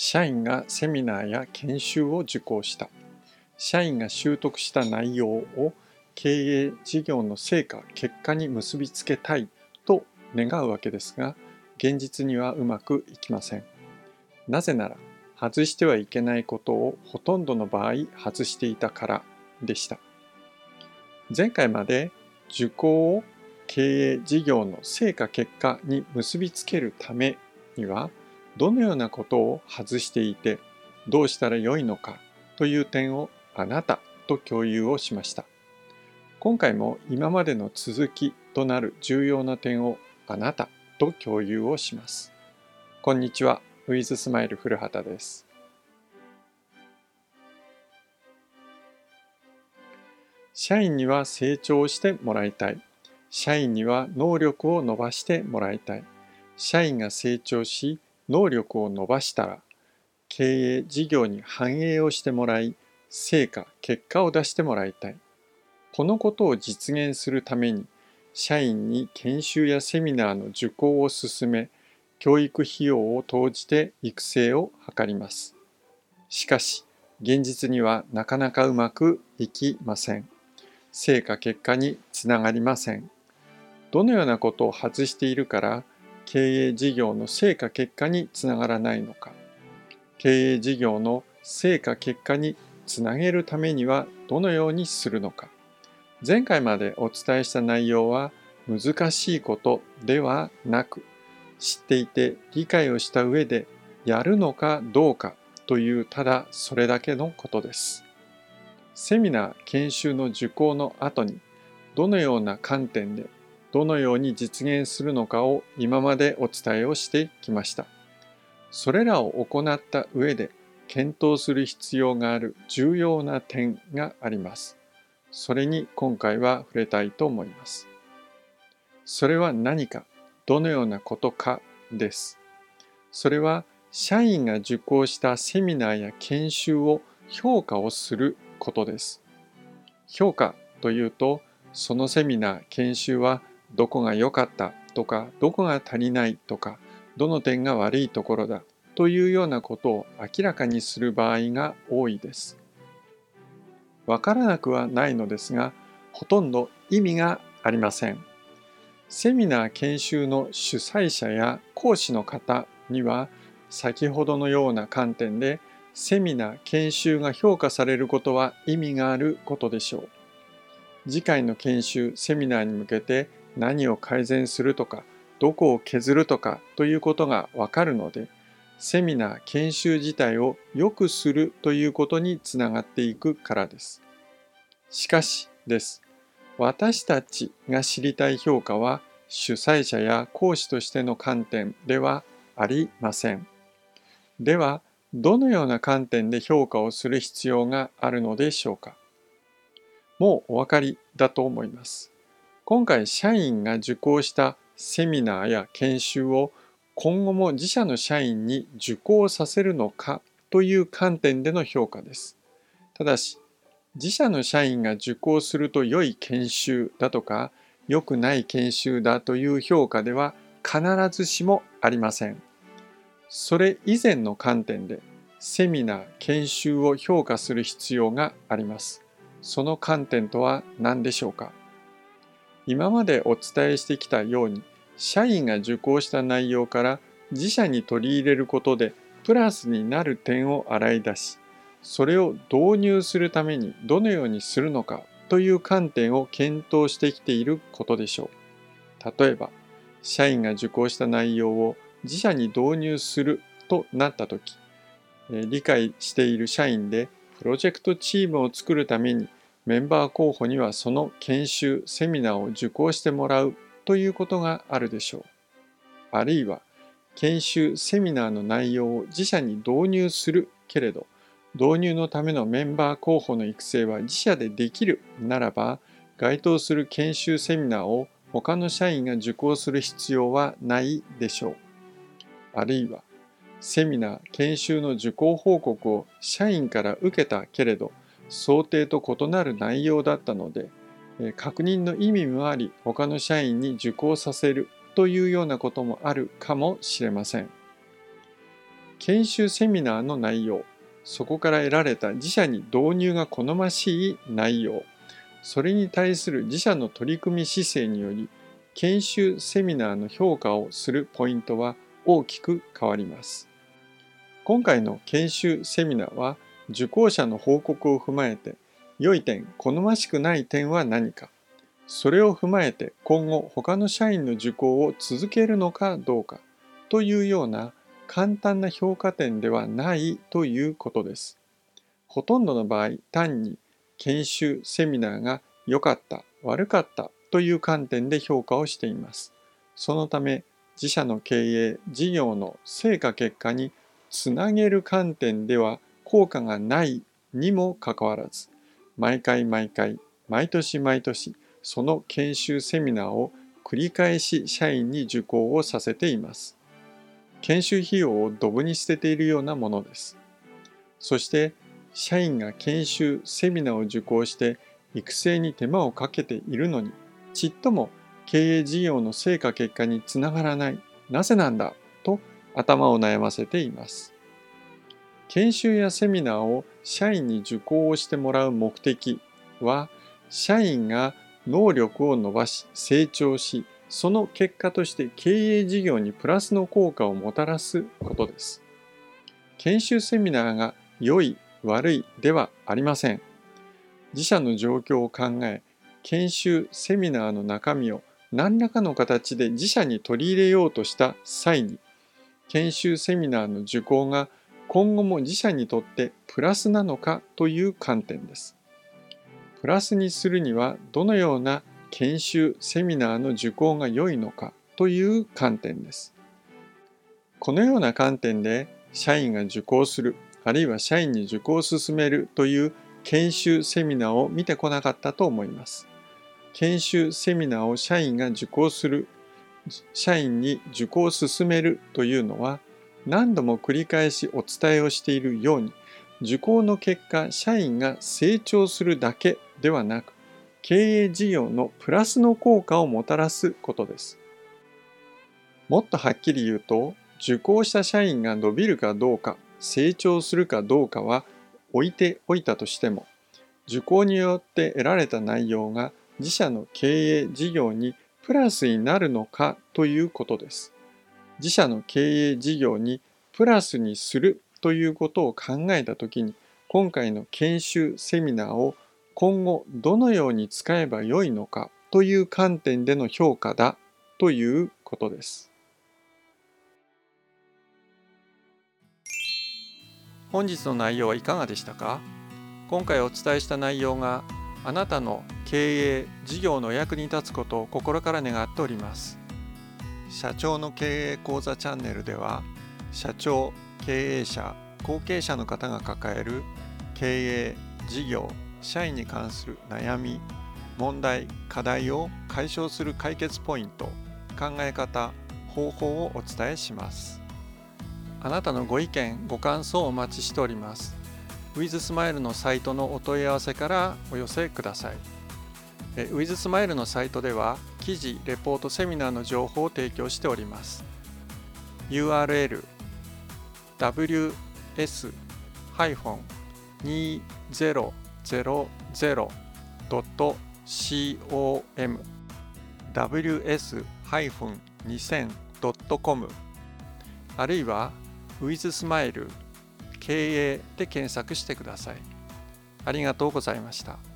社員がセミナーや研修を受講した。社員が習得した内容を経営事業の成果結果に結びつけたいと願うわけですが現実にはうまくいきません。なぜなら外してはいけないことをほとんどの場合外していたからでした。前回まで受講を経営事業の成果結果に結びつけるためにはどのようなことを外していてどうしたらよいのかという点をあなたと共有をしました。今回も今までの続きとなる重要な点をあなたと共有をします。こんにちはウィズスマイル古畑です。社員には成長してもらいたい。社員には能力を伸ばしてもらいたい。社員が成長し能力を伸ばしたら経営事業に反映をしてもらい成果結果を出してもらいたい。このことを実現するために社員に研修やセミナーの受講を進め教育費用を投じて育成を図ります。しかし現実にはなかなかうまくいきません。成果結果につながりません。どのようなことを外しているから経営事業の成果結果につながらないのか経営事業の成果結果につなげるためにはどのようにするのか前回までお伝えした内容は難しいことではなく知っていて理解をした上でやるのかどうかというただそれだけのことです。セミナー研修の受講の後にどのような観点でどのように実現するのかを今までお伝えをしてきました。それらを行った上で検討する必要がある重要な点があります。それに今回は触れたいと思います。それは何か、どのようなことかです。それは社員が受講したセミナーや研修を評価をすることです。評価というと、そのセミナー、研修はどこが良かったとかどこが足りないとかどの点が悪いところだというようなことを明らかにする場合が多いです。わからなくはないのですがほとんど意味がありません。セミナー研修の主催者や講師の方には先ほどのような観点でセミナー研修が評価されることは意味があることでしょう。次回の研修セミナーに向けて何を改善するとかどこを削るとかということがわかるのでセミナー研修自体を良くするということにつながっていくからです。しかしです。私たちが知りたい評価は主催者や講師としての観点ではありません。では、どのような観点で評価をする必要があるのでしょうかもうお分かりだと思います。今回社員が受講したセミナーや研修を今後も自社の社員に受講させるのかという観点での評価です。ただし、自社の社員が受講すると良い研修だとか、良くない研修だという評価では必ずしもありません。それ以前の観点でセミナー、研修を評価する必要があります。その観点とは何でしょうか？今までお伝えしてきたように社員が受講した内容から自社に取り入れることでプラスになる点を洗い出しそれを導入するためにどのようにするのかという観点を検討してきていることでしょう。例えば社員が受講した内容を自社に導入するとなった時理解している社員でプロジェクトチームを作るためにメンバー候補にはその研修、セミナーを受講してもらうということがあるでしょう。あるいは、研修、セミナーの内容を自社に導入するけれど、導入のためのメンバー候補の育成は自社でできるならば、該当する研修セミナーを他の社員が受講する必要はないでしょう。あるいは、セミナー、研修の受講報告を社員から受けたけれど、想定と異なる内容だったので、確認の意味もあり他の社員に受講させるというようなこともあるかもしれません。研修セミナーの内容そこから得られた自社に導入が好ましい内容それに対する自社の取り組み姿勢により研修セミナーの評価をするポイントは大きく変わります今回の研修セミナーは受講者の報告を踏まえて良い点好ましくない点は何かそれを踏まえて今後他の社員の受講を続けるのかどうかというような簡単な評価点ではないということです。ほとんどの場合単に研修セミナーが良かった悪かったという観点で評価をしています。そのため自社の経営事業の成果結果につなげる観点では効果がないにもかかわらず毎回毎回毎年毎年その研修セミナーを繰り返し社員に受講をさせています。研修費用をドブに捨てているようなものです。そして社員が研修セミナーを受講して育成に手間をかけているのにちっとも経営事業の成果結果につながらないなぜなんだ？と頭を悩ませています。研修やセミナーを社員に受講をしてもらう目的は社員が能力を伸ばし成長しその結果として経営事業にプラスの効果をもたらすことです。研修セミナーが良い悪いではありません。自社の状況を考え研修セミナーの中身を何らかの形で自社に取り入れようとした際に研修セミナーの受講が今後も自社にとってプラスなのかという観点です。プラスにするにはどのような研修セミナーの受講が良いのかという観点です。このような観点で社員が受講するあるいは社員に受講を進めるという研修セミナーを見てこなかったと思います。研修セミナーを社員が受講する社員に受講を進めるというのは何度も繰り返しお伝えをしているように受講の結果社員が成長するだけではなく経営事業のプラスの効果をもたらすことです。もっとはっきり言うと受講した社員が伸びるかどうか成長するかどうかは置いておいたとしても受講によって得られた内容が自社の経営事業にプラスになるのかということです。自社の経営事業にプラスにするということを考えたときに今回の研修セミナーを今後どのように使えばよいのかという観点での評価だということです。本日の内容はいかがでしたか？今回お伝えした内容があなたの経営事業の役に立つことを心から願っております社長の経営講座チャンネルでは社長経営者後継者の方が抱える経営事業社員に関する悩み問題課題を解消する解決ポイント考え方方法をお伝えします。あなたのご意見ご感想をお待ちしております。ウィズスマイルのサイトのお問い合わせからお寄せください。ウィズスマイルのサイトでは記事レポートセミナーの情報を提供しております URL ws-2000.com ws-2000.com あるいは WithSmile 経営で検索してください。ありがとうございました。